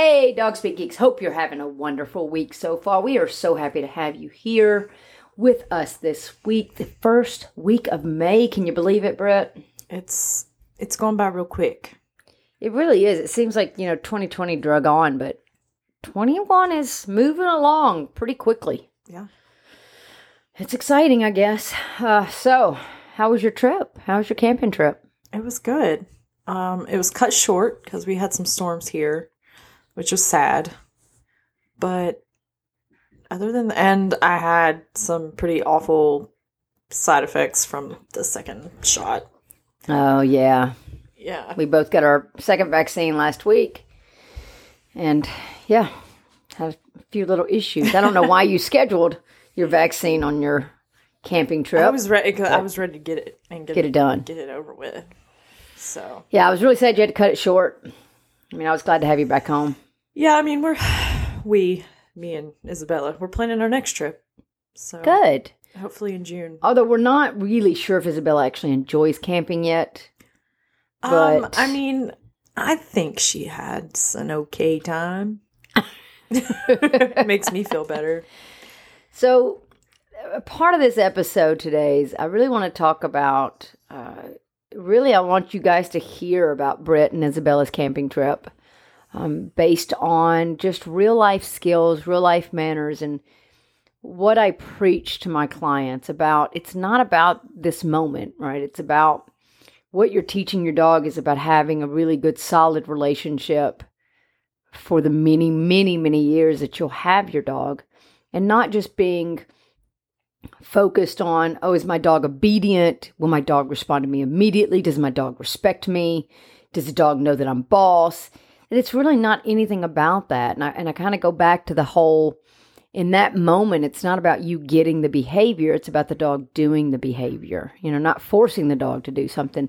Hey, Dog Speak Geeks. Hope you're having a wonderful week so far. We are so happy to have you here with us this week, the first week of May. Can you believe it, Brett? It's it's going by real quick. It really is. It seems like, you know, 2020 drug on, but 21 is moving along pretty quickly. Yeah. It's exciting, I guess. Uh, so, how was your trip? How was your camping trip? It was good. Um, it was cut short because we had some storms here, which was sad. But other than the end, I had some pretty awful side effects from the second shot. Oh, yeah. Yeah. We both got our second vaccine last week. And yeah, had a few little issues. I don't know why you scheduled your vaccine on your camping trip. I was ready. I was ready to get it and get, Get it done. get it over with. So yeah, I was really sad you had to cut it short. I mean, I was glad to have you back home. Yeah, I mean we're we me and Isabella we're planning our next trip. So Good. hopefully in June. Although we're not really sure if Isabella actually enjoys camping yet. Um, But- I mean, I think she had an okay time. Makes me feel better. So, part of this episode today is I really want to talk about. Uh, really, I want you guys to hear about Britt and Isabella's camping trip, um, based on just real life skills, real life manners, and what I preach to my clients about. It's not about this moment, right? It's about what you're teaching your dog is about having a really good, solid relationship for the many, many, many years that you'll have your dog and not just being focused on, oh, is my dog obedient? Will my dog respond to me immediately? Does my dog respect me? Does the dog know that I'm boss? And it's really not anything about that. And I, and I kind of go back to the whole in that moment, it's not about you getting the behavior, it's about the dog doing the behavior, you know, not forcing the dog to do something.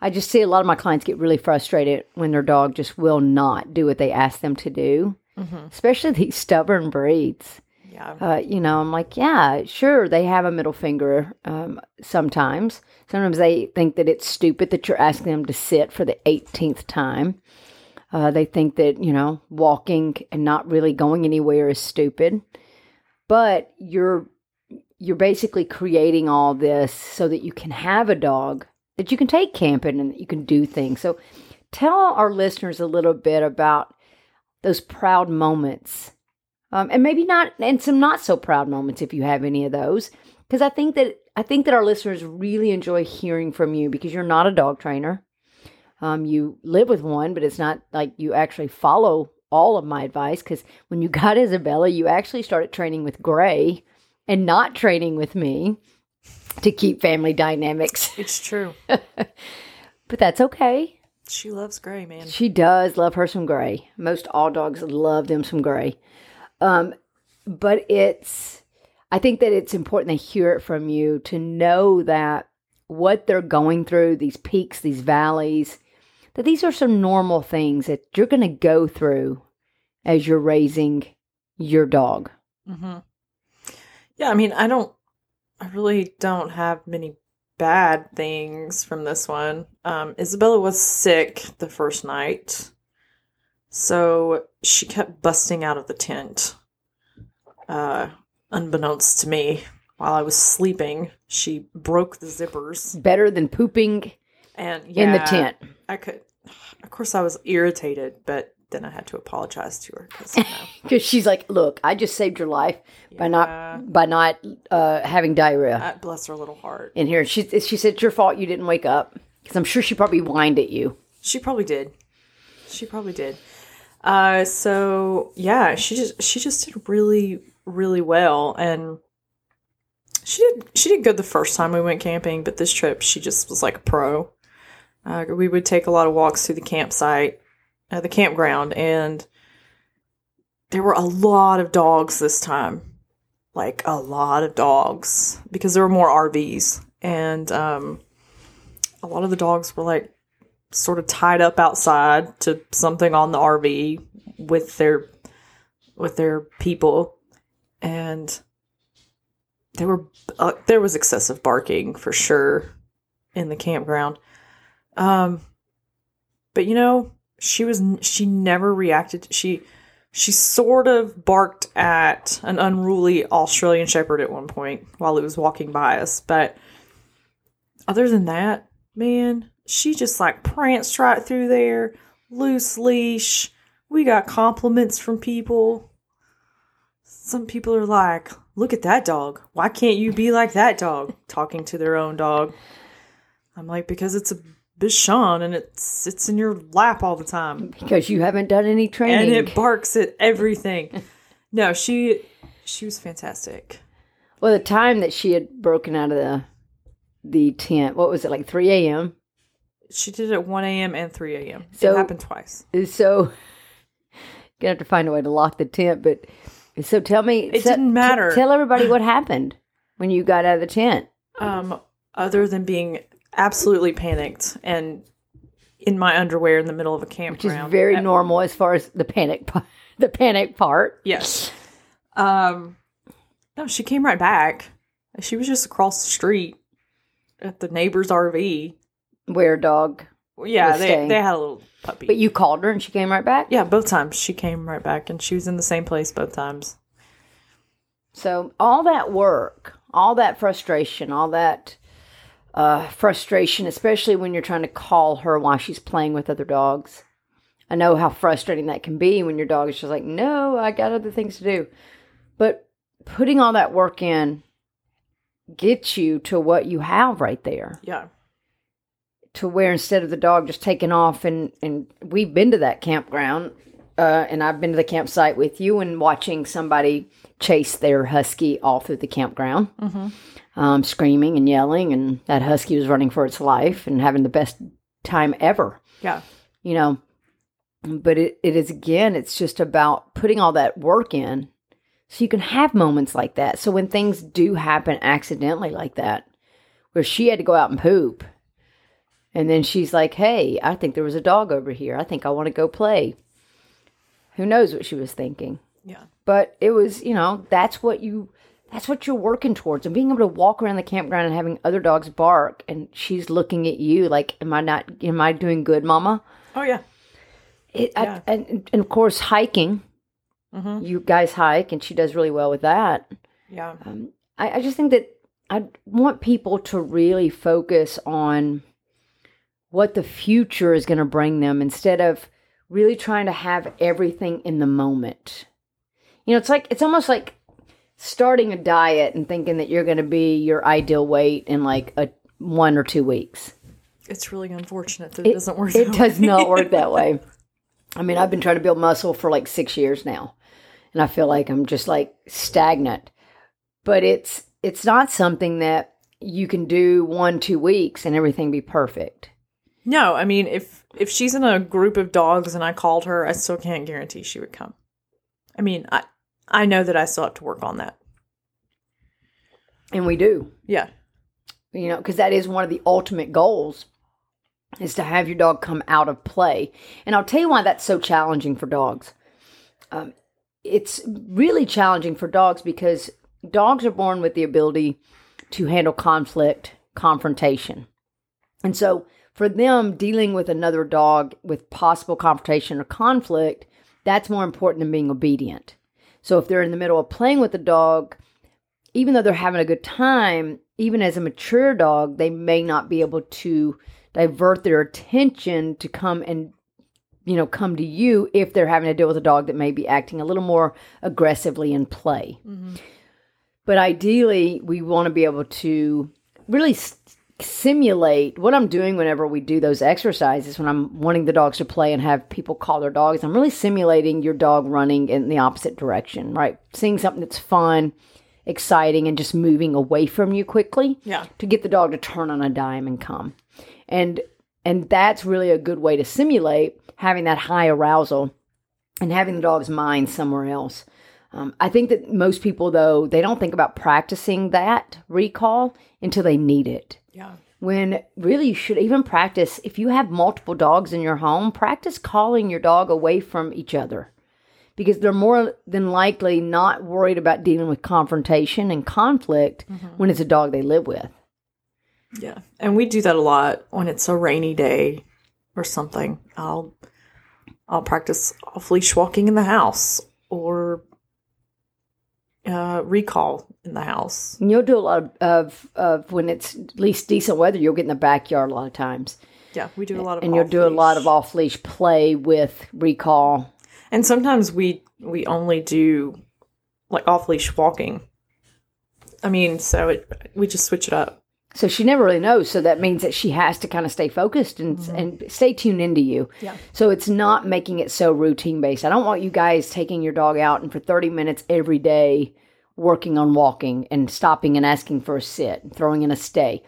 I just see a lot of my clients get really frustrated when their dog just will not do what they ask them to do, especially these stubborn breeds Yeah. uh, you know, I'm like, yeah, sure, they have a middle finger um, sometimes. Sometimes they think that it's stupid that you're asking them to sit for the 18th time. Uh, they think that, you know, walking and not really going anywhere is stupid. But you're you're basically creating all this so that you can have a dog that you can take camping and that you can do things. So tell our listeners a little bit about those proud moments um, and maybe not and some not so proud moments if you have any of those because i think that i think that our listeners really enjoy hearing from you because you're not a dog trainer Um, you live with one, but it's not like you actually follow all of my advice because when you got Isabella, you actually started training with Gray and not training with me to keep family dynamics. It's true. But that's okay. She loves Gray, man. She does love her some Gray. Most all dogs love them some Gray. Um, but it's, I think that it's important to hear it from you to know that what they're going through, these peaks, these valleys, that these are some normal things that you're going to go through as you're raising your dog. Mm-hmm. Yeah, I mean, I don't, I really don't have many bad things from this one. Um, Isabella was sick the first night, so she kept busting out of the tent. Uh, unbeknownst to me, while I was sleeping, she broke the zippers Better than pooping and in the tent. I could, of course, I was irritated, but then I had to apologize to her because you know, she's like, look, I just saved your life by not by not uh, having diarrhea. uh, bless her little heart. in here. She she said it's your fault you didn't wake up because I'm sure she probably whined at you. She probably did. She probably did. Uh, so yeah, she just she just did really really well, and she did she did good the first time we went camping, but this trip she just was like a pro. Uh, we would take a lot of walks through the campsite, uh, the campground, and there were a lot of dogs this time, like a lot of dogs because there were more RVs, and um, a lot of the dogs were like sort of tied up outside to something on the RV with their with their people and there were uh, there was excessive barking for sure in the campground um but you know she was she never reacted she she sort of barked at an unruly Australian shepherd at one point while it was walking by us but other than that man she just like pranced right through there loose leash. We got compliments from people. Some people are like look at that dog. Why can't you be like that dog? Talking to their own dog. I'm like because it's a bichon and it sits in your lap all the time because you haven't done any training. and it barks at everything no she she was fantastic well, the time that she had broken out of the the tent, what was it like 3 a.m. she did it at 1 a.m and 3 a.m So- it happened twice So gonna have to find a way to lock the tent. But so tell me, It so- didn't matter. tell everybody what happened when you got out of the tent. um, other than being absolutely panicked and in my underwear in the middle of a Which is campground. very normal as far as the panic pa- the panic part. Yes. Um, no, she came right back. She was just across the street at the neighbor's RV. Where dog, Yeah, they, staying. they had a little puppy. but you called her and she came right back. yeah, both times she came right back, and she was in the same place both times. So all that work, all that frustration, all that uh, frustration, especially when you're trying to call her while she's playing with other dogs. I know how frustrating that can be when your dog is just like, no, I got other things to do. But putting all that work in gets you to what you have right there. Yeah, To where instead of the dog just taking off, and, and we've been to that campground, uh, and I've been to the campsite with you and watching somebody chase their husky all through the campground, um, screaming and yelling, and that husky was running for its life and having the best time ever, yeah, you know. But it, it is again, it's just about putting all that work in so you can have moments like that. So when things do happen accidentally like that, where she had to go out and poop, and then she's like, hey, I think there was a dog over here. I think I want to go play. Who knows what she was thinking? yeah, but it was you know that's what you that's what you're working towards. And being able to walk around the campground and having other dogs bark and she's looking at you like am i not am i doing good mama? Oh yeah, it, Yeah. I, and, and of course hiking. Mhm. you guys hike and she does really well with that. Yeah, um, I, I just think that i want people to really focus on what the future is going to bring them instead of really trying to have everything in the moment you know it's like it's almost like starting a diet and thinking that you're going to be your ideal weight in like a one or two weeks It's really unfortunate that it, doesn't work. It does way. not work that way. I mean, I've been trying to build muscle for like six years now, and I feel like I'm just like stagnant. But it's it's not something that you can do one two weeks and everything be perfect. No, I mean if if she's in a group of dogs and I called her, I still can't guarantee she would come. I mean, I I know that I still have to work on that. And we do, Yeah. you know, because that is one of the ultimate goals is to have your dog come out of play. And I'll tell you why that's so challenging for dogs. Um, it's really challenging for dogs because dogs are born with the ability to handle conflict, confrontation. And so for them, dealing with another dog with possible confrontation or conflict, that's more important than being obedient. So if they're in the middle of playing with the dog, even though they're having a good time, even as a mature dog, they may not be able to divert their attention to come and you know come to you if they're having to deal with a dog that may be acting a little more aggressively in play. Mm-hmm. But ideally, we want to be able to really simulate what I'm doing whenever we do those exercises when I'm wanting the dogs to play and have people call their dogs. I'm really simulating your dog running in the opposite direction, right? Seeing something that's fun, exciting, and just moving away from you quickly Yeah. to get the dog to turn on a dime and come. And and that's really a good way to simulate having that high arousal and having the dog's mind somewhere else. Um, I think that most people, though, they don't think about practicing that recall until they need it. Yeah. When really you should even practice, if you have multiple dogs in your home, practice calling your dog away from each other because they're more than likely not worried about dealing with confrontation and conflict mm-hmm. when it's a dog they live with. Yeah. And we do that a lot when it's a rainy day or something. I'll I'll practice off leash walking in the house or uh, recall in the house. And you'll do a lot of, of, of when it's at least decent weather, you'll get in the backyard a lot of times. Yeah, we do a lot of And you'll do a lot of off leash play with recall. And sometimes we we only do like off leash walking. I mean, so it we just switch it up. So she never really knows. So that means that she has to kind of stay focused and mm-hmm. and stay tuned into you. Yeah. So it's not making it so routine based. I don't want you guys taking your dog out and for 30 minutes every day working on walking and stopping and asking for a sit, and throwing in a stay.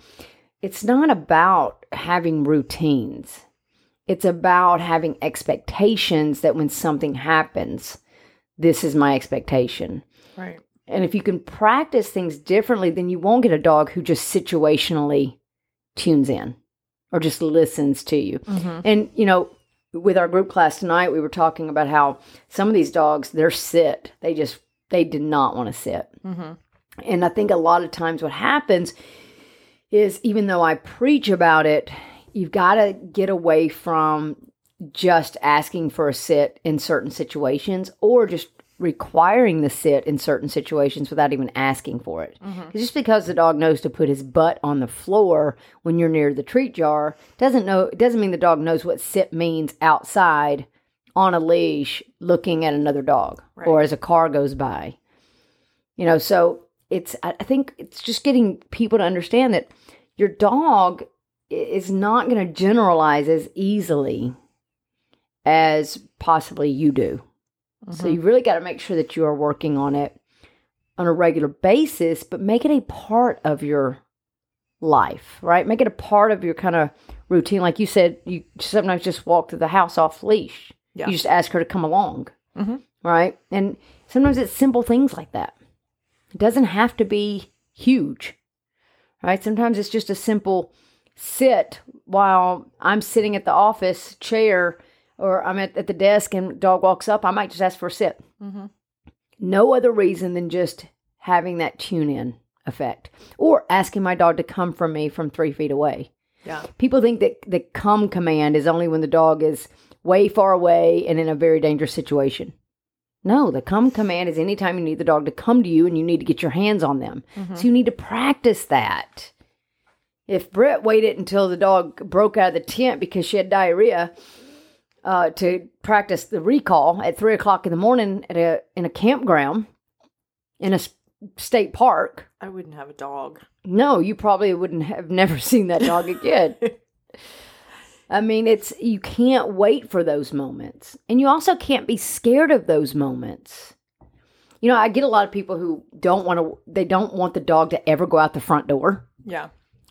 It's not about having routines. It's about having expectations that when something happens, this is my expectation. Right. And if you can practice things differently, then you won't get a dog who just situationally tunes in or just listens to you. Mm-hmm. And, you know, with our group class tonight, we were talking about how some of these dogs, they're sit. They just, they did not want to sit. Mm-hmm. And I think a lot of times what happens is even though I preach about it, you've got to get away from just asking for a sit in certain situations or just requiring the sit in certain situations without even asking for it. Mm-hmm. 'Cause Just because the dog knows to put his butt on the floor when you're near the treat jar doesn't know doesn't mean the dog knows what sit means outside on a leash looking at another dog or as a car goes by. You know, so it's I think it's just getting people to understand that your dog is not going to generalize as easily as possibly you do. So you really got to make sure that you are working on it on a regular basis, but make it a part of your life, right? Make it a part of your kind of routine. Like you said, you sometimes just walk through the house off leash. Yeah. You just ask her to come along, Mhm. right? And sometimes it's simple things like that. It doesn't have to be huge, right? Sometimes it's just a simple sit while I'm sitting at the office chair or I'm at, at the desk and dog walks up. I might just ask for a sit. Mhm. No other reason than just having that tune in effect or asking my dog to come from me from three feet away. Yeah. People think that the come command is only when the dog is way far away and in a very dangerous situation. No, the come command is anytime you need the dog to come to you and you need to get your hands on them. So you need to practice that. If Brett waited until the dog broke out of the tent because she had diarrhea uh, to practice the recall at three o'clock in the morning at a in a campground in a state park, I wouldn't have a dog. no, you probably wouldn't have never seen that dog again. I mean, it's you can't wait for those moments. And you also can't be scared of those moments. You know, I get a lot of people who don't want to they don't want the dog to ever go out the front door Yeah.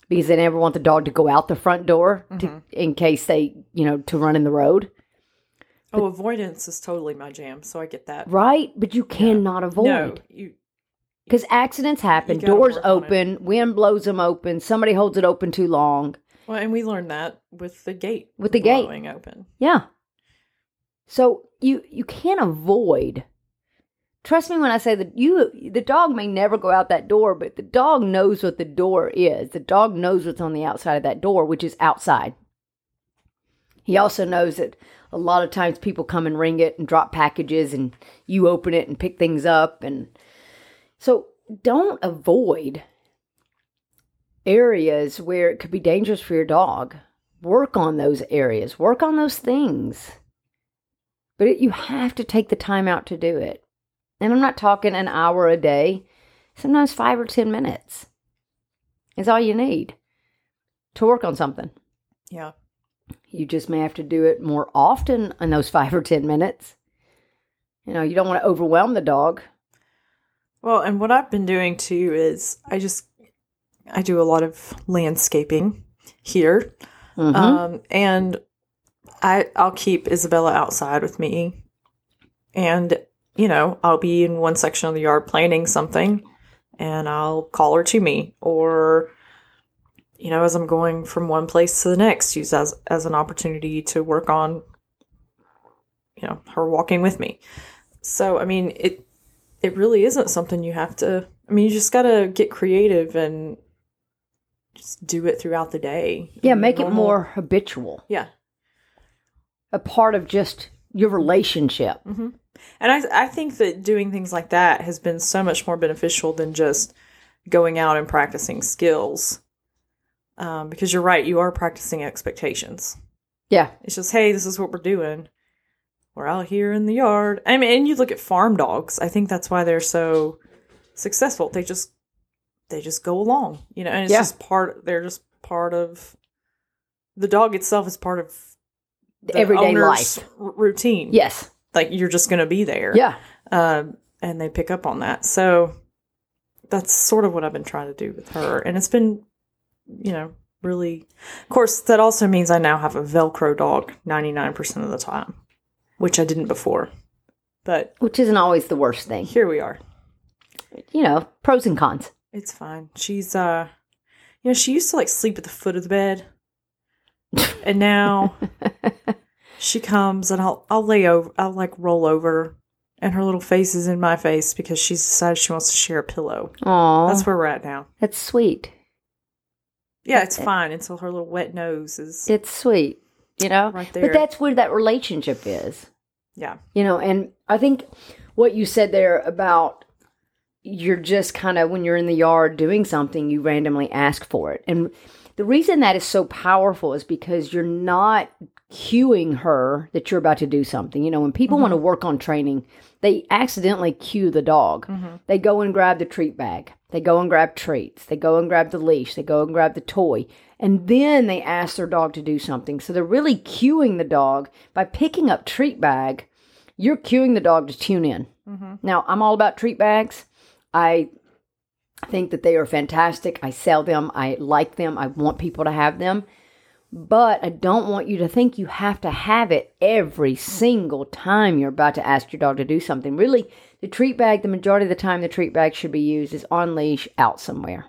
because they never want the dog to go out the front door Mm-hmm. in case they, you know, to run in the road. Oh, avoidance is totally my jam, so I get that. Right? But you cannot No, avoid. you Because accidents happen, doors work on it. open, wind blows them open, somebody holds it open too long. well, and we learned that with the gate With the gate. blowing open. Yeah. So you you can't avoid. Trust me when I say that you the dog may never go out that door, but the dog knows what the door is. The dog knows what's on the outside of that door, which is outside. He also knows that a lot of times people come and ring it and drop packages and you open it and pick things up and so don't avoid areas where it could be dangerous for your dog. Work on those areas. Work on those things. But it, you have to take the time out to do it. And I'm not talking an hour a day. Sometimes 5 or 10 minutes is all you need to work on something. Yeah. You just may have to do it more often in those five or 10 minutes. You know, you don't want to overwhelm the dog. Well, and what I've been doing too is I just I do a lot of landscaping here. Mhm. Um, and I I'll keep Isabella outside with me. And you know, I'll be in one section of the yard planting something and I'll call her to me or you know, as I'm going from one place to the next, use as as an opportunity to work on you know, her walking with me. So, I mean, it it really isn't something you have to I mean, you just got to get creative and just do it throughout the day. yeah, make it more habitual, Yeah. a part of just your relationship. Mm-hmm. And I, I think that doing things like that has been so much more beneficial than just going out and practicing skills. Um, because you're right, you are practicing expectations. Yeah. It's just, hey, this is what we're doing. We're out here in the yard. I mean, and you look at farm dogs. I think that's why they're so successful. They just, they just go along, you know. And it's Yeah. just part. They're just part of. The dog itself is part of the Everyday life. r- routine. Yes. like you're just going to be there Yeah. um, and they pick up on that. So that's sort of what I've been trying to do with her, and it's been, you know, really. Of course, that also means I now have a Velcro dog ninety nine percent of the time, which I didn't before. But Which isn't always the worst thing. here we are. You know, pros and cons. It's fine. She's uh, you know, she used to like sleep at the foot of the bed, and now she comes and I'll I'll lay over, I'll like roll over. And her little face is in my face because she's decided she wants to share a pillow. Aw. That's where we're at now. That's sweet. Yeah, it's fine until her little wet nose is. It's sweet, you know? Right there. But that's where that relationship is, yeah. you know? And I think what you said there about you're just kind of, when you're in the yard doing something, you randomly ask for it. And the reason that is so powerful is because you're not cueing her that you're about to do something. You know, when people want to mm-hmm. work on training, they accidentally cue the dog. Mm-hmm. They go and grab the treat bag. They go and grab treats. They go and grab the leash. They go and grab the toy. And then they ask their dog to do something. So they're really cueing the dog by picking up treat bag. You're cueing the dog to tune in. Mm-hmm. Now, I'm all about treat bags. I think that they are fantastic. I sell them. I like them. I want people to have them. But I don't want you to think you have to have it every single time you're about to ask your dog to do something. Really, the treat bag, the majority of the time the treat bag should be used is on leash out somewhere.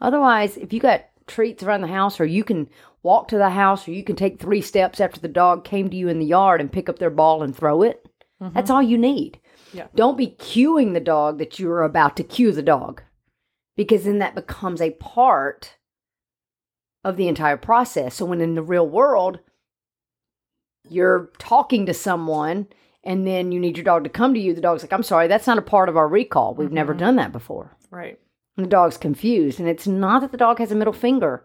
Otherwise, if you got treats around the house or you can walk to the house or you can take three steps after the dog came to you in the yard and pick up their ball and throw it, mm-hmm. that's all you need. Yeah. Don't be cueing the dog that you're about to cue the dog because then that becomes a part of the entire process. So when in the real world, you're talking to someone and then you need your dog to come to you, the dog's like, I'm sorry, that's not a part of our recall. We've never done that before. Right. And the dog's confused. And it's not that the dog has a middle finger,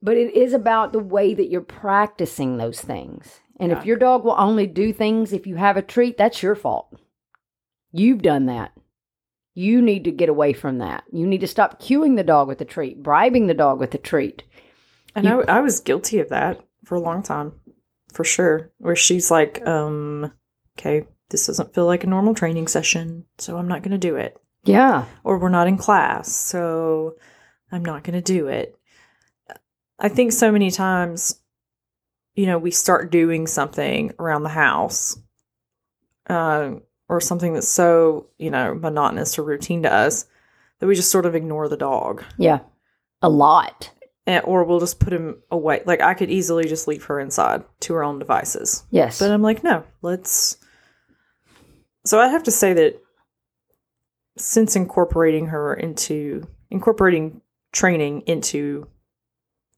but it is about the way that you're practicing those things. And if your dog will only do things if you have a treat, that's your fault. You've done that. You need to get away from that. You need to stop cueing the dog with the treat, bribing the dog with the treat. And I, I was guilty of that for a long time, for sure. Where she's like, um, okay, this doesn't feel like a normal training session, so I'm not going to do it. Yeah. Or we're not in class, so I'm not going to do it. I think so many times, you know, we start doing something around the house, uh, or something that's so, you know, monotonous or routine to us that we just sort of ignore the dog. Yeah. A lot. And, or we'll just put him away. Like I could easily just leave her inside to her own devices. Yes. But I'm like, no, let's. So I have to say that since incorporating her into incorporating training into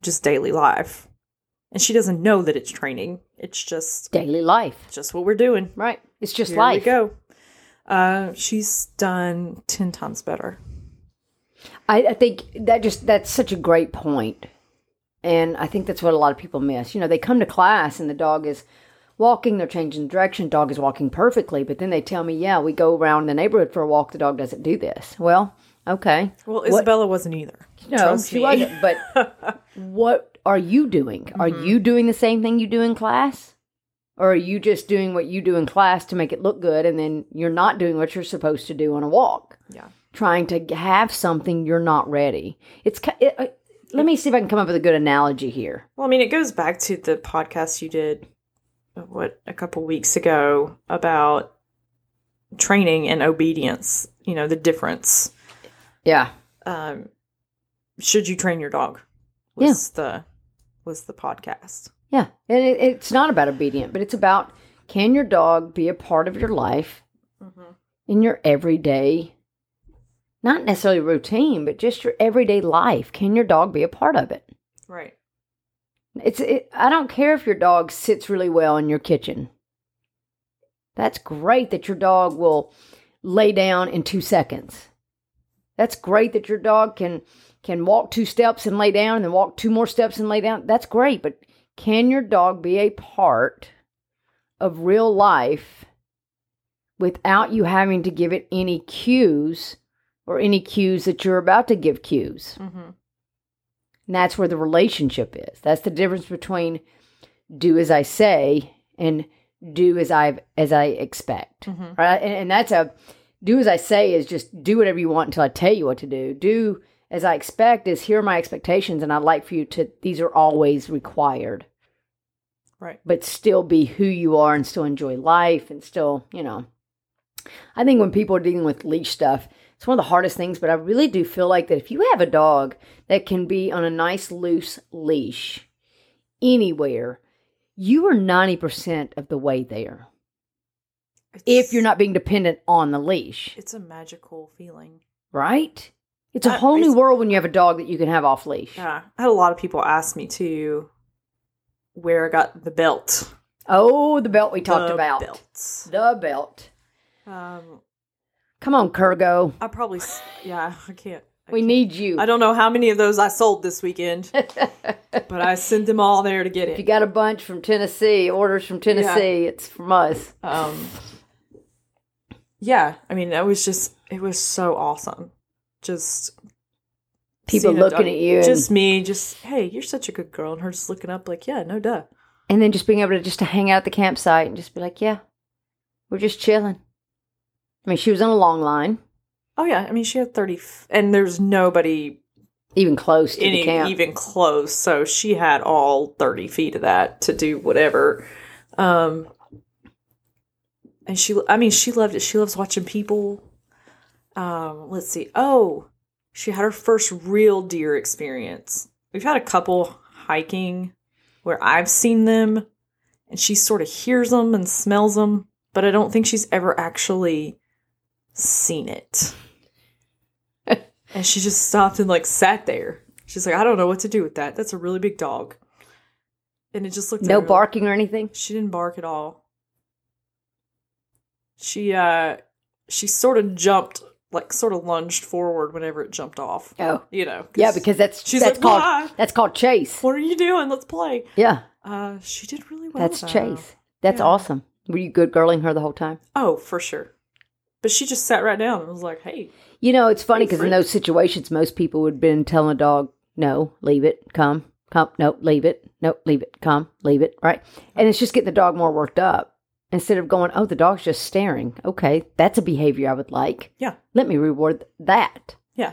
just daily life, and she doesn't know that it's training. It's just Daily life. just what we're doing. Right. It's just Here life. we go. Uh, she's done ten times better. I, I think that just that's such a great. And I think that's what a lot of people miss. You know, they come to class and the dog is walking, they're changing direction, dog is walking perfectly, but then they tell me, yeah, we go around the neighborhood for a walk, the dog doesn't do this. Well, okay. Well, Isabella wasn't either. No, she me. wasn't. But what are you doing? Are Mm-hmm. you doing the same thing you do in class? Or are you just doing what you do in class to make it look good and then you're not doing what you're supposed to do on a walk? Yeah. Trying to have something you're not ready. It's it, uh, let me see if I can come up with a good analogy here. Well, I mean, it goes back to the podcast you did, what, a couple weeks ago about training and obedience, you know, the difference. Yeah. Um, should you train your dog? Was the was the podcast. Yeah. And it, it's not about obedient, but it's about can your dog be a part of your life in your everyday, not necessarily routine, but just your everyday life? Can your dog be a part of it? Right. It's it, I don't care if your dog sits really well in your kitchen. That's great that your dog will lay down in 2 seconds. That's great that your dog can can walk two steps and lay down and then walk two more steps and lay down. That's great, but can your dog be a part of real life without you having to give it any cues or any cues that you're about to give cues? Mm-hmm. And that's where the relationship is. That's the difference between do as I say and do as I as I expect. Mhm. Right? And, and that's a do as I say is just do whatever you want until I tell you what to do. Do as I expect is here are my expectations and I'd like for you to these are always required. Right. But still be who you are and still enjoy life and still, you know. I think when people are dealing with leash stuff, it's one of the hardest things, but I really do feel like that if you have a dog that can be on a nice loose leash anywhere, you are 90% of the way there. If you're not being dependent on the leash, it's a magical feeling. right? It's a I- whole new world when you have a dog that you can have off leash. Yeah, I had a lot of people ask me too where I got the belt. Oh, the belt we talked The about. belts. The belt. Um, Come on, Kurgo. I probably yeah, I can't. I We can't- need you. I don't know how many of those I sold this weekend, but I sent them all there to get it. If you got a bunch from Tennessee, orders from Tennessee, it's from us. Um, yeah, I mean, it was just it was so awesome. Just People looking at you and- just me, just hey, you're such a good girl, and her just looking up like, yeah, no duh. And then just being able to just to hang out at the campsite and just be like, yeah, we're just chilling. I mean, she was on a long line, Oh yeah, I mean, she had thirty, f- and there's nobody even close to the any camp. even close. So she had all 30 feet of that to do whatever. Um and she I mean she loved it. She loves watching people. Um let's see. Oh, she had her first real deer experience. We've had a couple hiking where I've seen them and she sort of hears them and smells them, but I don't think she's ever actually seen it. and she just stopped and like sat there. She's like, I don't know what to do with that. That's a really big dog. And it just looked no her like- barking or anything. she didn't bark at all. She uh she sort of jumped like sort of lunged forward whenever it jumped off. Oh, You know. yeah, because that's she's that's like, called "Bye." that's called chase. what are you doing? Let's play. Yeah, Uh she did really well. that's though. chase. That's Yeah. awesome. Were you good girling her the whole time? Oh, for sure. But she just sat right down and was like, "Hey, You know, it's funny because in those situations, most people would have been telling a dog, "No, leave it, come." come, no, leave it, no, leave it, come, leave it, right? And it's just getting the dog more worked up instead of going, oh, the dog's just staring. Okay, that's a behavior I would like. Yeah. Let me reward that. Yeah.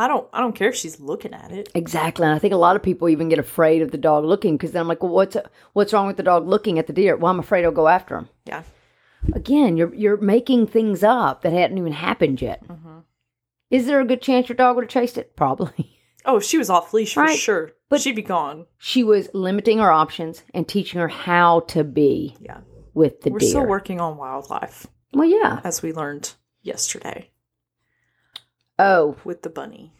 I don't I don't care if she's looking at it. Exactly. And I think a lot of people even get afraid of the dog looking because then I'm like, well, what's what's wrong with the dog looking at the deer? Well, I'm afraid I'll go after him. Yeah. Again, you're you're making things up that hadn't even happened yet. Mhm. Is there a good chance your dog would have chased it? Probably. Oh, she was off leash for Right. sure. But- she'd be gone. She was limiting her options and teaching her how to be Yeah. with the We're deer. still working on wildlife, well, yeah. as we learned yesterday Oh, with the bunny.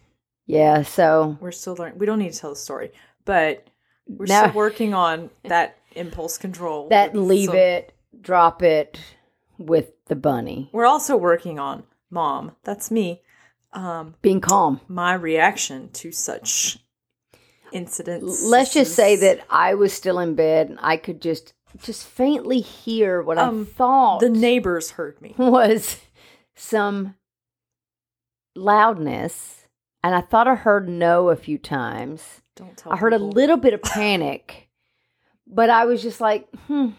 yeah. So We're still learning. We don't need to tell the story, but we're still working on that impulse control. that leave some- it, drop it with the bunny. We're also working on mom. That's me. Um, Being calm. my reaction to such incidents. Let's just say that I was still in bed and I could just just faintly hear what I Um, thought the neighbors heard me. was some loudness and I thought I heard no a few times. Don't tell. I heard a little bit of panic. But I was just like, hmm.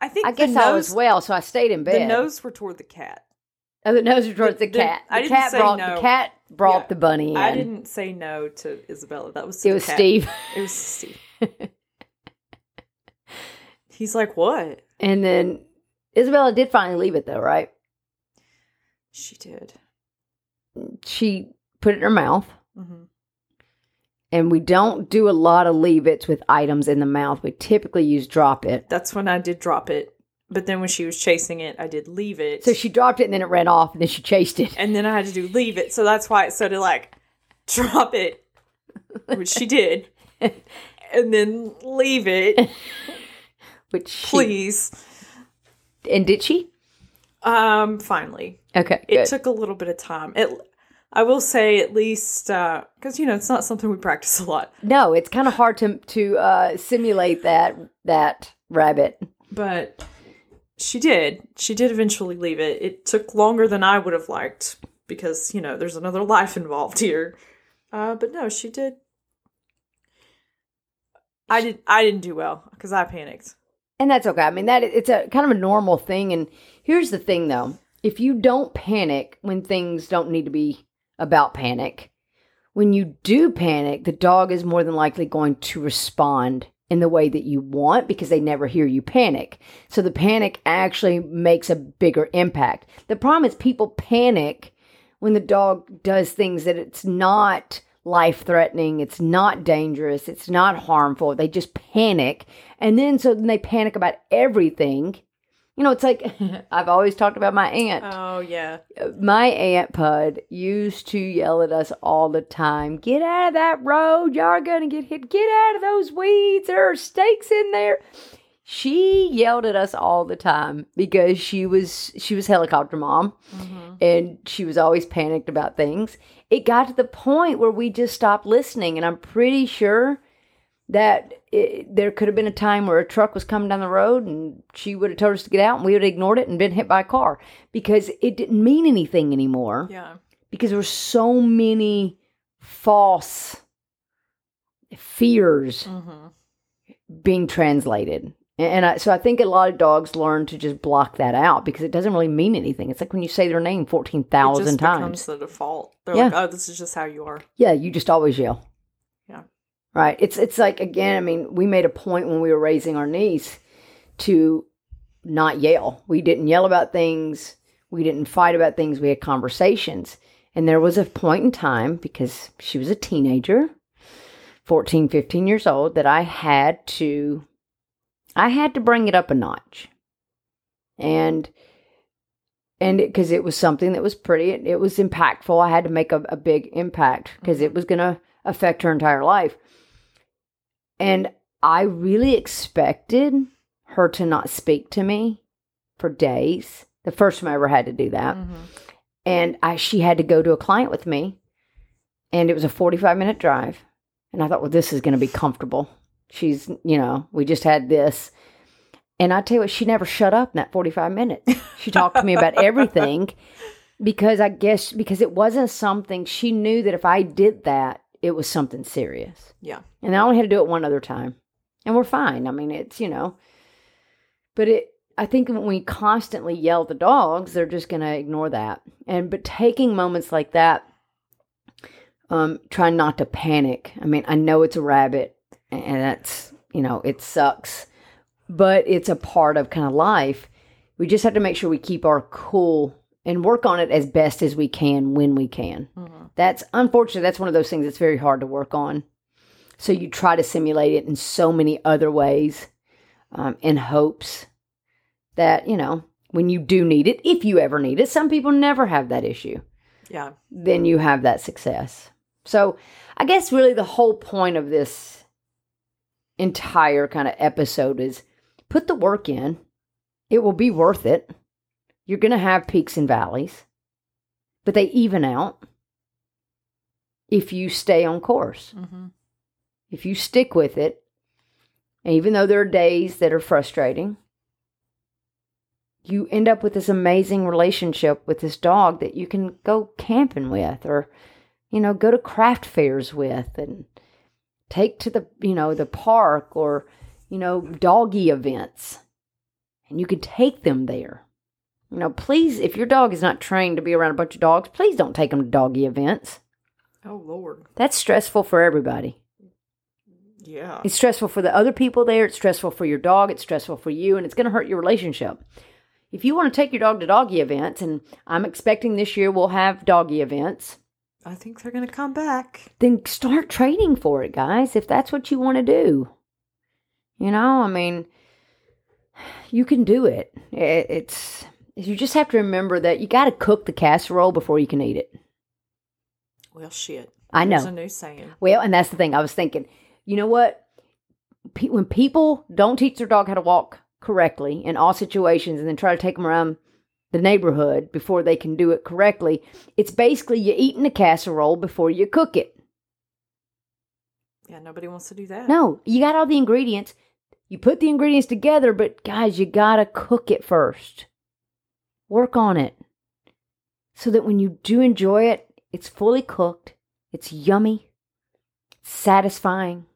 I think I guess the I was well, so I stayed in bed. The nose were toward the cat. oh, the nose was towards the, the- cat. The I didn't cat say brought no. the cat brought Yeah, the bunny in. I didn't say no to Isabella. That was It was cat. Steve. It was Steve. He's like, what? And then Isabella did finally leave it though, right? She did. She put it in her mouth. hmm And we don't do a lot of leave its with items in the mouth. We typically use drop it. That's when I did drop it. But then when she was chasing it, I did leave it. So she dropped it and then it ran off and then she chased it. and then I had to do leave it. So that's why it of like drop it, which she did, and then leave it, Which she, please. And did she? Um, finally, Okay. it good. took a little bit of time. It, I will say, at least because you know it's not something we practice a lot, no, it's kind of hard to to uh, simulate that that rabbit. but she did. She did eventually leave it. It took longer than I would have liked because you know there's another life involved here. Uh, but no, she did. I did. I didn't do well because I panicked. And that's okay. I mean, that it's a kind of a normal thing. And here's the thing, though: if you don't panic when things don't need to be about panic, when you do panic, the dog is more than likely going to respond in the way that you want because they never hear you panic. So the panic actually makes a bigger impact. The problem is people panic when the dog does things that it's not life threatening, it's not dangerous, it's not harmful. They just panic. And then so then they panic about everything. You know, it's like I've always talked about my aunt. Oh yeah. My aunt Pud used to yell at us all the time Get out of that road. Y'all are going to get hit. Get out of those weeds. There are stakes in there. She yelled at us all the time because she was she was helicopter mom mm-hmm. and she was always panicked about things. It got to the point where we just stopped listening and I'm pretty sure that it, there could have been a time where a truck was coming down the road and she would have told us to get out and we would have ignored it and been hit by a car because it didn't mean anything anymore Yeah. because there were so many false fears Mm-hmm. being translated. And I, so I think a lot of dogs learn to just block that out because it doesn't really mean anything. It's like when you say their name 14,000 times. It becomes the default. They're Yeah. like, oh, this is just how you are. Yeah, you just always yell. Right. It's it's like again, I mean, we made a point when we were raising our niece to not yell. We didn't yell about things. We didn't fight about things. We had conversations. And there was a point in time because she was a teenager, 14, 15 years old, that I had to I had to bring it up a notch. And and because it, was something that was pretty it, it was impactful i had to make a, a big impact because mm-hmm. it was going to affect her entire life and i really expected her to not speak to me for days. The first time i ever had to do that. Mm-hmm. and I she had to go to a client with me and it was a 45 minute drive. And I thought well this is going to be comfortable. She's you know we just had this. And I tell you what she never shut up in that 45 minutes. She talked to me about everything because I guess because it wasn't something she knew that if I did that it was something serious. Yeah. And I only had to do it one other time. And we're fine. I mean, it's, you know, but it, I think when we constantly yell at the dogs, they're just going to ignore that. And, but taking moments like that, um, try not to panic. I mean, I know it's a rabbit and that's, you know, it sucks, but it's a part of kind of life. We just have to make sure we keep our cool and work on it as best as we can when we can. That's unfortunate. That's one of those things that's very hard to work on. So you try to simulate it in so many other ways um, in hopes that, you know, when you do need it, if you ever need it, some people never have that issue, Yeah. then you have that success. So I guess really the whole point of this entire kind of episode is put the work in. It will be worth it. You're going to have peaks and valleys, but they even out if you stay on course Mm-hmm. if you stick with it, and even though there are days that are frustrating, you end up with this amazing relationship with this dog that you can go camping with or, you know, go to craft fairs with and take to the, you know, the park or, you know, doggy events. And you can take them there. You know, please, if your dog is not trained to be around a bunch of dogs, please don't take them to doggy events. Oh Lord. That's stressful for everybody. Yeah. It's stressful for the other people there. It's stressful for your dog. It's stressful for you, and it's going to hurt your relationship. If you want to take your dog to doggy events, and I'm expecting this year we'll have doggy events, I think they're gonna come back. then start training for it, guys, if that's what you want to do. You know, I mean, you can do it. It- It's, you just have to remember that you got to cook the casserole before you can eat it. Well, shit. I There's know. a new saying. Well, and that's the thing. I was thinking, you know what? Pe- when people don't teach their dog how to walk correctly in all situations and then try to take them around the neighborhood before they can do it correctly, it's basically you eating a casserole before you cook it. Yeah, nobody wants to do that. No, you got all the ingredients. You put the ingredients together, but guys, you got to cook it first. Work on it so that when you do enjoy it, it's fully cooked, it's yummy, satisfying.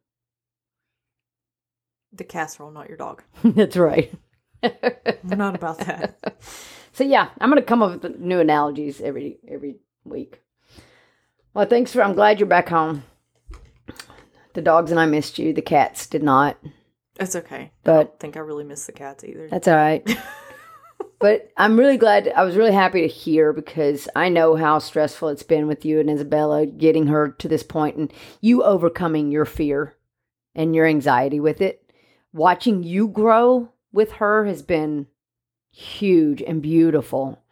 The casserole, not your dog. That's right. We're not about that. So yeah, I'm gonna come up with new analogies every every week. Well, thanks for. I'm glad you're back home. The dogs and I missed you. The cats did not, It's okay. but I think I really miss the cats either. that's all right. but I'm really glad. I was really happy to hear because I know how stressful it's been with you and Isabella getting her to this point, and you overcoming your fear and your anxiety with it. Watching you grow with her has been huge and beautiful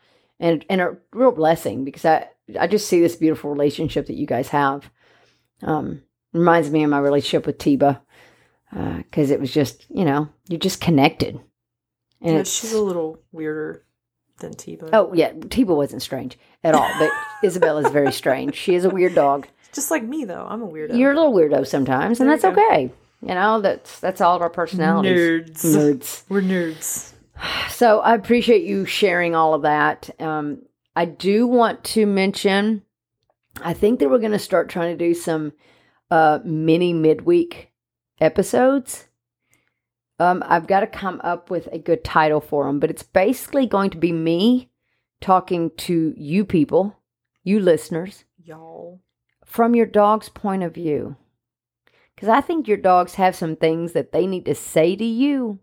and and a real blessing because I I just see this beautiful relationship that you guys have. Um, reminds me of my relationship with Tiba because it was just you know you're just connected. And yeah, she's a little weirder than Tiba. oh yeah, Tiba wasn't strange at all, but Isabella's very strange. She is a weird dog. Just like me, though. I'm a weirdo. You're a little weirdo sometimes, and that's you okay. You know that's that's all of our personalities. nerds. Nerds. We're nerds. So I appreciate you sharing all of that. Um, I do want to mention, I think that we're going to start trying to do some uh, mini midweek episodes. Um, I've got to come up with a good title for them, but it's basically going to be me talking to you people, you listeners, Y'all. from your dog's point of view. Because I think your dogs have some things that they need to say to you.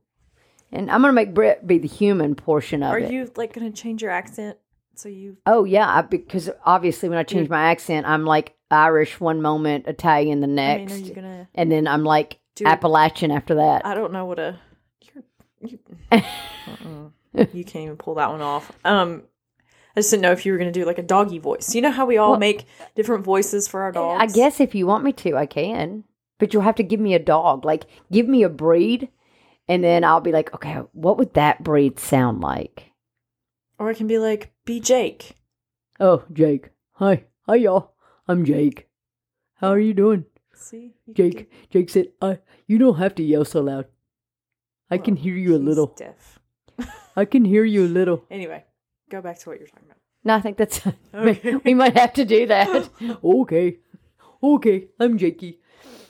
And I'm going to make Brett be the human portion of Are it. Are you, like, going to change your accent so you. Oh yeah, I, because obviously when I change my accent, I'm like Irish one moment, Italian the I mean, next, you going to. and then I'm like Do Appalachian after that. I don't know what a. You, uh-uh. you can't even pull that one off. Um, I just didn't know if you were going to do like a doggy voice. You know how we all Well- make different voices for our dogs? I guess if you want me to, I can, but you'll have to give me a dog. Like give me a breed, and then I'll be like, okay, what would that breed sound like? Or it can be like, be Jake. Oh, Jake. Hi, hi y'all. I'm Jake. How are you doing, See? You can Jake? Jake said, "I. You don't have to yell so loud. I do- can hear you a little. Deaf. I can hear you a little." Anyway, go back to what you're talking about. No, I think that's Okay. we might have to do that. okay. okay, I'm Jakey.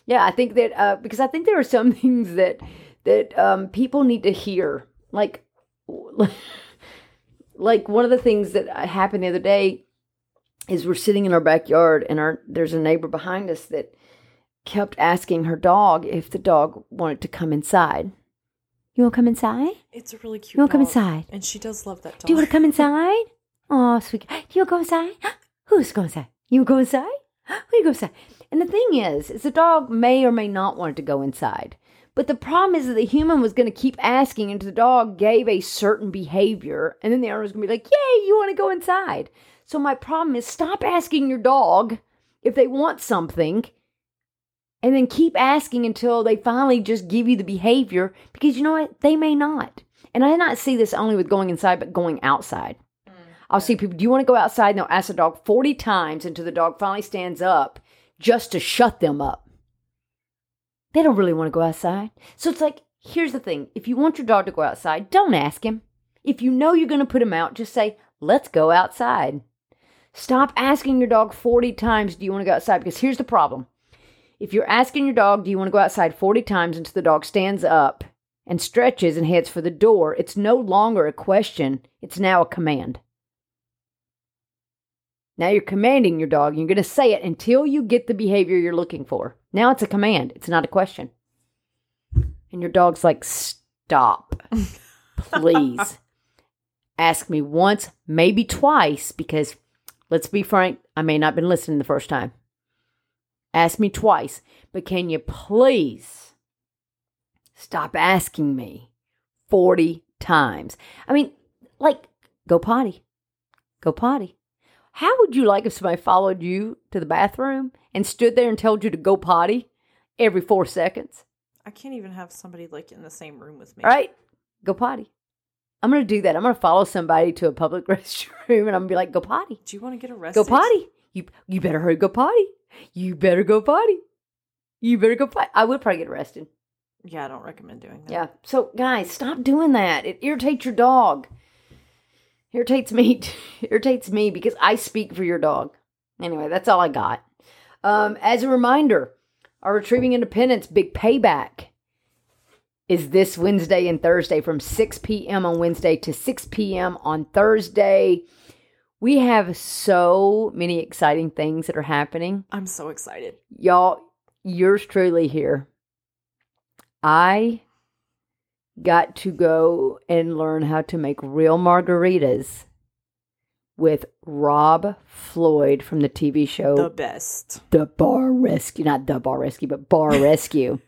Yeah, I think that uh, because I think there are some things that that um, people need to hear. Like, like one of the things that happened the other day is we're sitting in our backyard and our there's a neighbor behind us that kept asking her dog if the dog wanted to come inside. You want to come inside? It's a really cute. You want to come inside? And she does love that dog. Do you want to come inside? Oh, sweet. Do you want to go inside? Who's going inside? You go inside? Who you go inside? And the thing is, is the dog may or may not want to go inside. But the problem is that the human was going to keep asking until the dog gave a certain behavior, and then the owner was going to be like, "Yay, you want to go inside?" So my problem is, stop asking your dog if they want something, and then keep asking until they finally just give you the behavior. Because you know what, they may not. And I not see this only with going inside, but going outside. Mm, I'll see people, do you want to go outside? And they'll ask the dog 40 times until the dog finally stands up just to shut them up. They don't really want to go outside. So it's like, here's the thing if you want your dog to go outside, don't ask him. If you know you're going to put him out, just say, let's go outside. Stop asking your dog 40 times, do you want to go outside? Because here's the problem. If you're asking your dog, do you want to go outside 40 times until the dog stands up and stretches and heads for the door, it's no longer a question, it's now a command. Now you're commanding your dog. You're going to say it until you get the behavior you're looking for. Now it's a command, it's not a question. And your dog's like, stop. Please. Ask me once, maybe twice, because let's be frank, I may not have been listening the first time. Ask me twice, but can you please stop asking me 40 times? I mean, like, go potty. Go potty. How would you like if somebody followed you to the bathroom and stood there and told you to go potty every four seconds? I can't even have somebody like in the same room with me. All right, go potty. I'm going to do that. I'm going to follow somebody to a public restroom and I'm going to be like, go potty. Do you want to get arrested? Go potty. You, you better hurry, go potty. You better go potty. You better go potty. I would probably get arrested. Yeah, I don't recommend doing that. Yeah. So, guys, stop doing that. It irritates your dog. Irritates me. irritates me because I speak for your dog. Anyway, that's all I got. Um, as a reminder, our Retrieving Independence Big Payback is this Wednesday and Thursday from 6 p.m. on Wednesday to 6 p.m. on Thursday. We have so many exciting things that are happening. I'm so excited. Y'all, yours truly here. I got to go and learn how to make real margaritas with Rob Floyd from the TV show The best. The Bar Rescue. Not The Bar Rescue, but Bar Rescue.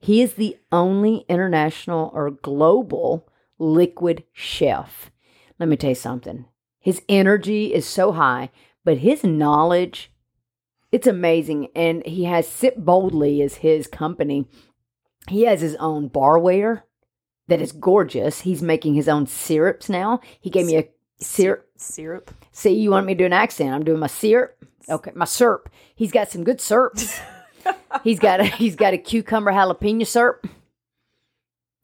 he is the only international or global liquid chef. Let me tell you something. His energy is so high, but his knowledge, it's amazing. And he has Sip Boldly as his company. He has his own barware that is gorgeous. He's making his own syrups now. He gave me a syrup. Syrup. See, you want me to do an accent? I'm doing my syrup. Okay, my syrup. He's got some good syrups. he's got a he's got a cucumber jalapeno syrup.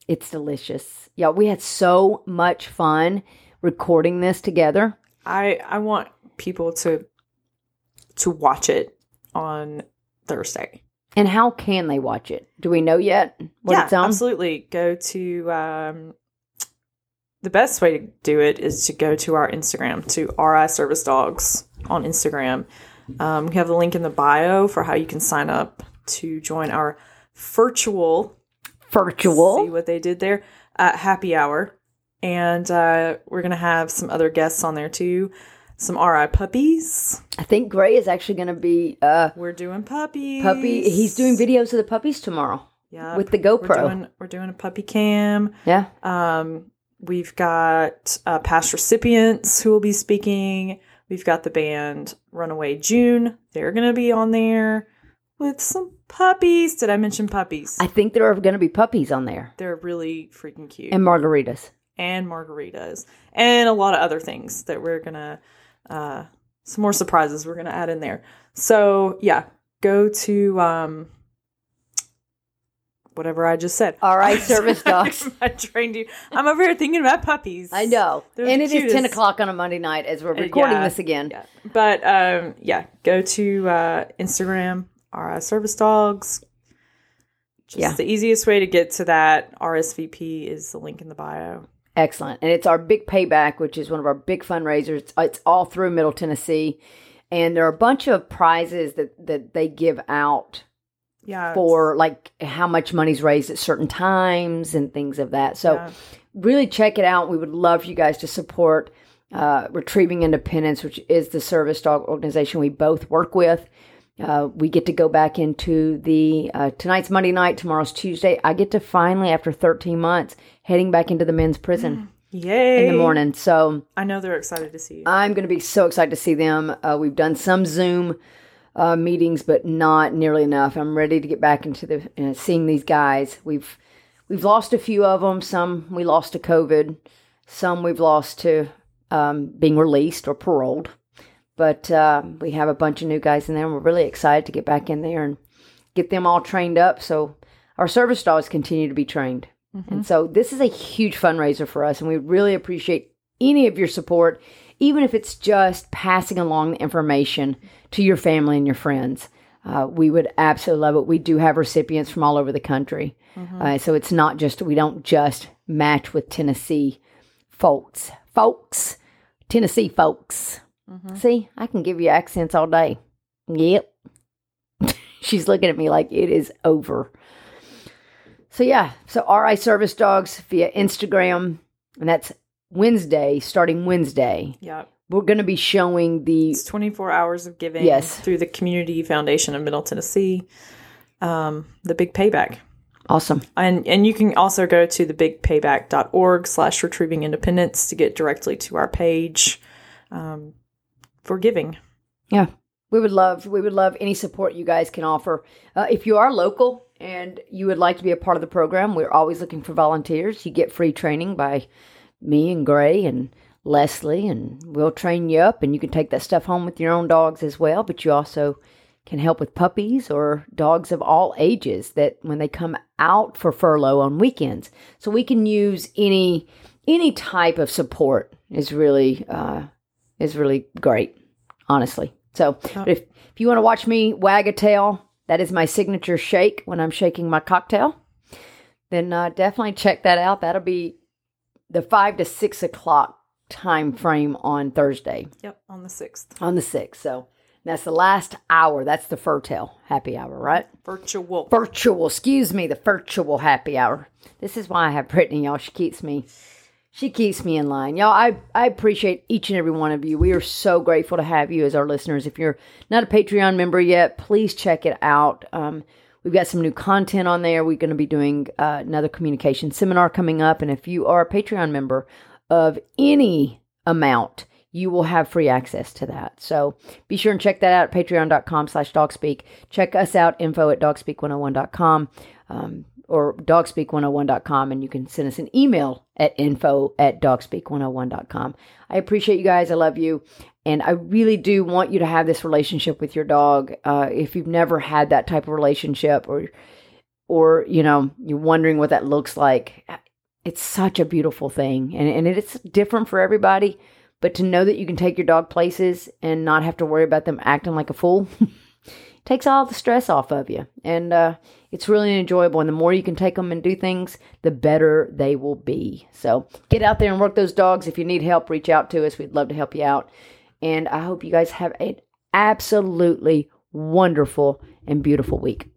It's delicious. Yeah, we had so much fun recording this together. I I want people to to watch it on Thursday. And how can they watch it? Do we know yet what yeah, it's on? absolutely. Go to um, the best way to do it is to go to our Instagram to RI Service Dogs on Instagram. Um, we have the link in the bio for how you can sign up to join our virtual Virtual. See what they did there uh, happy hour, and uh, we're gonna have some other guests on there too. Some RI puppies. I think Gray is actually to be uh We're doing puppies. puppy. He's doing videos of the puppies tomorrow yeah with the We're GoPro. doing, we're doing a puppy cam. yeah. Um, we've got uh, past recipients who will be speaking. We've got the band Runaway June. They're to be on there with some puppies. Did I mention puppies? I think there are going to be puppies on there They're really freaking cute. and margaritas. And margaritas. And a lot of other things that we're to, uh, some more surprises we're to add in there. So, yeah, go to um, whatever I just said. All right, service dogs. I trained you. I'm over here thinking about puppies. I know. They're and it is 10 o'clock on a Monday night as we're recording yeah, this again. Yeah. But um, yeah, go to uh, Instagram, RI service dogs. Just Yeah. the easiest way to get to that RSVP is the link in the bio. Excellent. And it's our big payback, which is one of our big fundraisers. It's, it's all through Middle Tennessee. And there are a bunch of prizes that, that they give out Yeah. for like how much money's raised at certain times and things of that. So Yeah. really check it out. We would love for you guys to support uh, Retrieving Independence, which is the service dog organization we both work with. Uh, we get to go back into the uh, tonight's Monday night, tomorrow's Tuesday. I get to finally, after 13 months, heading back into the men's prison Yay. in the morning. So I know they're excited to see you. I'm going to be so excited to see them. Uh, we've done some Zoom uh, meetings, but not nearly enough. I'm ready to get back into the uh, seeing these guys. We've we've lost a few of them. Some we lost to COVID. Some we've lost to um, being released or paroled. But uh, we have a bunch of new guys in there, and we're really excited to get back in there and get them all trained up. So our service dogs continue to be trained. And so this is a huge fundraiser for us, and we really appreciate any of your support, even if it's just passing along the information to your family and your friends. Uh, we would absolutely love it. We do have recipients from all over the country. Uh, so it's not just, we don't just match with Tennessee folks. Folks, Tennessee folks. See, I can give you accents all day. Yep. She's looking at me like it is over. So yeah, so RI Service Dogs via Instagram, and that's Wednesday, starting Wednesday. yeah. We're going to be showing the It's 24 hours of giving Yes. through the Community Foundation of Middle Tennessee. Um, the Big Payback. awesome. And and you can also go to the thebigpayback.org slash retrieving independence to get directly to our page um, for giving. Yeah, we would love we would love any support you guys can offer. Uh, if you are local and you would like to be a part of the program, we're always looking for volunteers. You get free training by me and Gray and Leslie, and we'll train you up, and you can take that stuff home with your own dogs as well. But you also can help with puppies or dogs of all ages that when they come out for furlough on weekends. So we can use any any type of support is really uh, is really great, honestly. So but if if you want to watch me wag a tail, that is my signature shake when I'm shaking my cocktail. Then uh, definitely check that out. That'll be the five to six o'clock time frame on Thursday Yep, on the 6th. on the sixth. So that's the last hour. That's the Furtail happy hour, right? Virtual. Virtual, excuse me, the virtual happy hour. This is why I have Britteny, y'all. She keeps me, she keeps me in line, y'all. I I appreciate each and every one of you. We are so grateful to have you as our listeners. If you're not a Patreon member yet, please check it out. Um, we've got some new content on there. We're going to be doing uh, another communication seminar coming up, and if you are a Patreon member of any amount you will have free access to that so be sure and check that out at patreon.com slash dogspeak check us out info at dogspeak101.com um, or dogspeak101.com and you can send us an email at info at dogspeak101.com i appreciate you guys. I love you. And i really do want you to have this relationship with your dog. Uh, if you've never had that type of relationship or or you know you're wondering what that looks like it's such a beautiful thing. And, and it's different for everybody but to know that you can take your dog places and not have to worry about them acting like a fool takes all the stress off of you. And uh, it's really enjoyable and the more you can take them and do things the better they will be. So get out there and work those dogs. If you need help reach out to us. We'd love to help you out. And i hope you guys have an absolutely wonderful and beautiful week